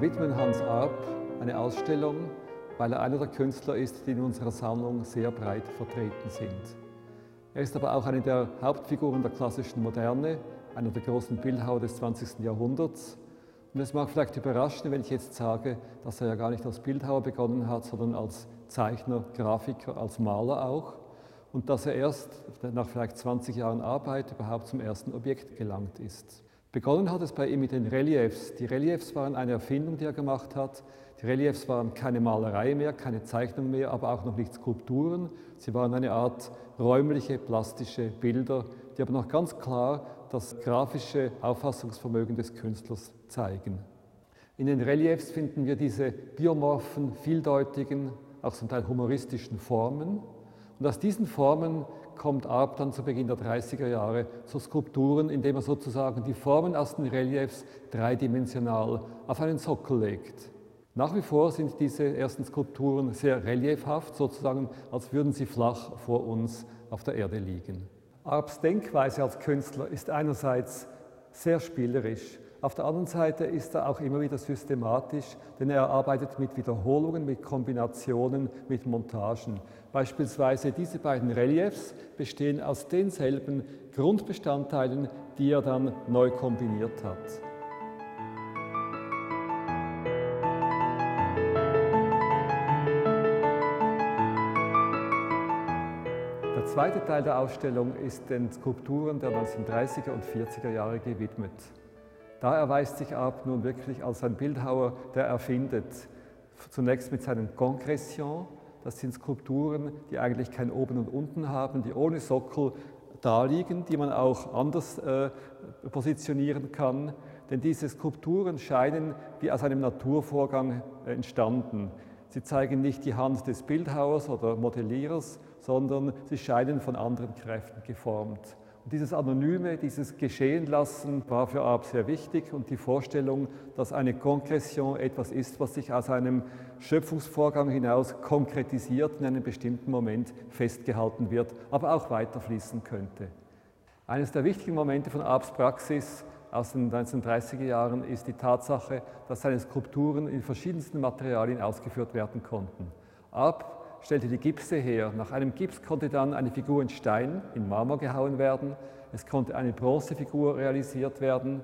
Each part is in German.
Widmen Hans Arp eine Ausstellung, weil er einer der Künstler ist, die in unserer Sammlung sehr breit vertreten sind. Er ist aber auch eine der Hauptfiguren der klassischen Moderne, einer der großen Bildhauer des 20. Jahrhunderts. Und es mag vielleicht überraschen, wenn ich jetzt sage, dass er ja gar nicht als Bildhauer begonnen hat, sondern als Zeichner, Grafiker, als Maler auch. Und dass er erst nach vielleicht 20 Jahren Arbeit überhaupt zum ersten Objekt gelangt ist. Begonnen hat es bei ihm mit den Reliefs. Die Reliefs waren eine Erfindung, die er gemacht hat. Die Reliefs waren keine Malerei mehr, keine Zeichnung mehr, aber auch noch nicht Skulpturen. Sie waren eine Art räumliche, plastische Bilder, die aber noch ganz klar das grafische Auffassungsvermögen des Künstlers zeigen. In den Reliefs finden wir diese biomorphen, vieldeutigen, auch zum Teil humoristischen Formen. Und aus diesen Formen kommt Arp dann zu Beginn der 30er Jahre zu Skulpturen, indem er sozusagen die Formen aus den Reliefs dreidimensional auf einen Sockel legt. Nach wie vor sind diese ersten Skulpturen sehr reliefhaft, sozusagen als würden sie flach vor uns auf der Erde liegen. Arps Denkweise als Künstler ist einerseits sehr spielerisch, auf der anderen Seite ist er auch immer wieder systematisch, denn er arbeitet mit Wiederholungen, mit Kombinationen, mit Montagen. Beispielsweise diese beiden Reliefs bestehen aus denselben Grundbestandteilen, die er dann neu kombiniert hat. Der zweite Teil der Ausstellung ist den Skulpturen der 1930er und 40er Jahre gewidmet. Da erweist sich Arp nun wirklich als ein Bildhauer, der erfindet. Zunächst mit seinen Concretions, das sind Skulpturen, die eigentlich kein Oben und Unten haben, die ohne Sockel daliegen, die man auch anders äh, positionieren kann. Denn diese Skulpturen scheinen wie aus einem Naturvorgang entstanden. Sie zeigen nicht die Hand des Bildhauers oder Modellierers, sondern sie scheinen von anderen Kräften geformt. Dieses Anonyme, dieses Geschehenlassen war für Arp sehr wichtig und die Vorstellung, dass eine Konkretion etwas ist, was sich aus einem Schöpfungsvorgang hinaus konkretisiert, in einem bestimmten Moment festgehalten wird, aber auch weiterfließen könnte. Eines der wichtigen Momente von Arps Praxis aus den 1930er Jahren ist die Tatsache, dass seine Skulpturen in verschiedensten Materialien ausgeführt werden konnten. Arp stellte die Gipse her. Nach einem Gips konnte dann eine Figur in Stein, in Marmor gehauen werden. Es konnte eine Bronzefigur realisiert werden.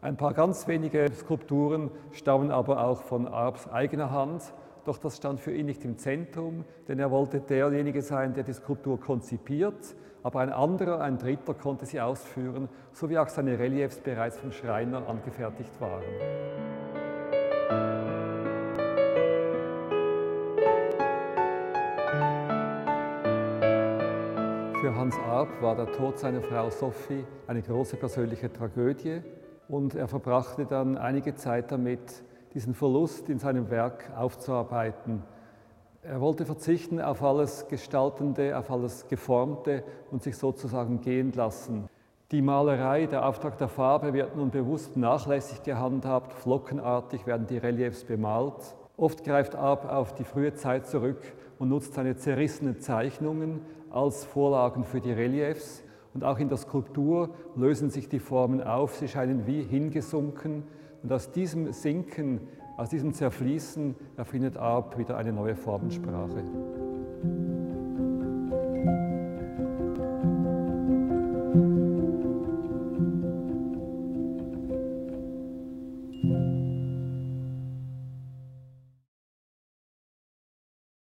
Ein paar ganz wenige Skulpturen stammen aber auch von Arps eigener Hand. Doch das stand für ihn nicht im Zentrum, denn er wollte derjenige sein, der die Skulptur konzipiert, aber ein anderer, ein Dritter konnte sie ausführen, so wie auch seine Reliefs bereits vom Schreiner angefertigt waren. Für Hans Arp war der Tod seiner Frau Sophie eine große persönliche Tragödie und er verbrachte dann einige Zeit damit, diesen Verlust in seinem Werk aufzuarbeiten. Er wollte verzichten auf alles Gestaltende, auf alles Geformte und sich sozusagen gehen lassen. Die Malerei, der Auftrag der Farbe wird nun bewusst nachlässig gehandhabt, flockenartig werden die Reliefs bemalt. Oft greift Arp auf die frühe Zeit zurück und nutzt seine zerrissenen Zeichnungen als Vorlagen für die Reliefs. Und auch in der Skulptur lösen sich die Formen auf, sie scheinen wie hingesunken. Und aus diesem Sinken, aus diesem Zerfließen erfindet Arp wieder eine neue Formensprache.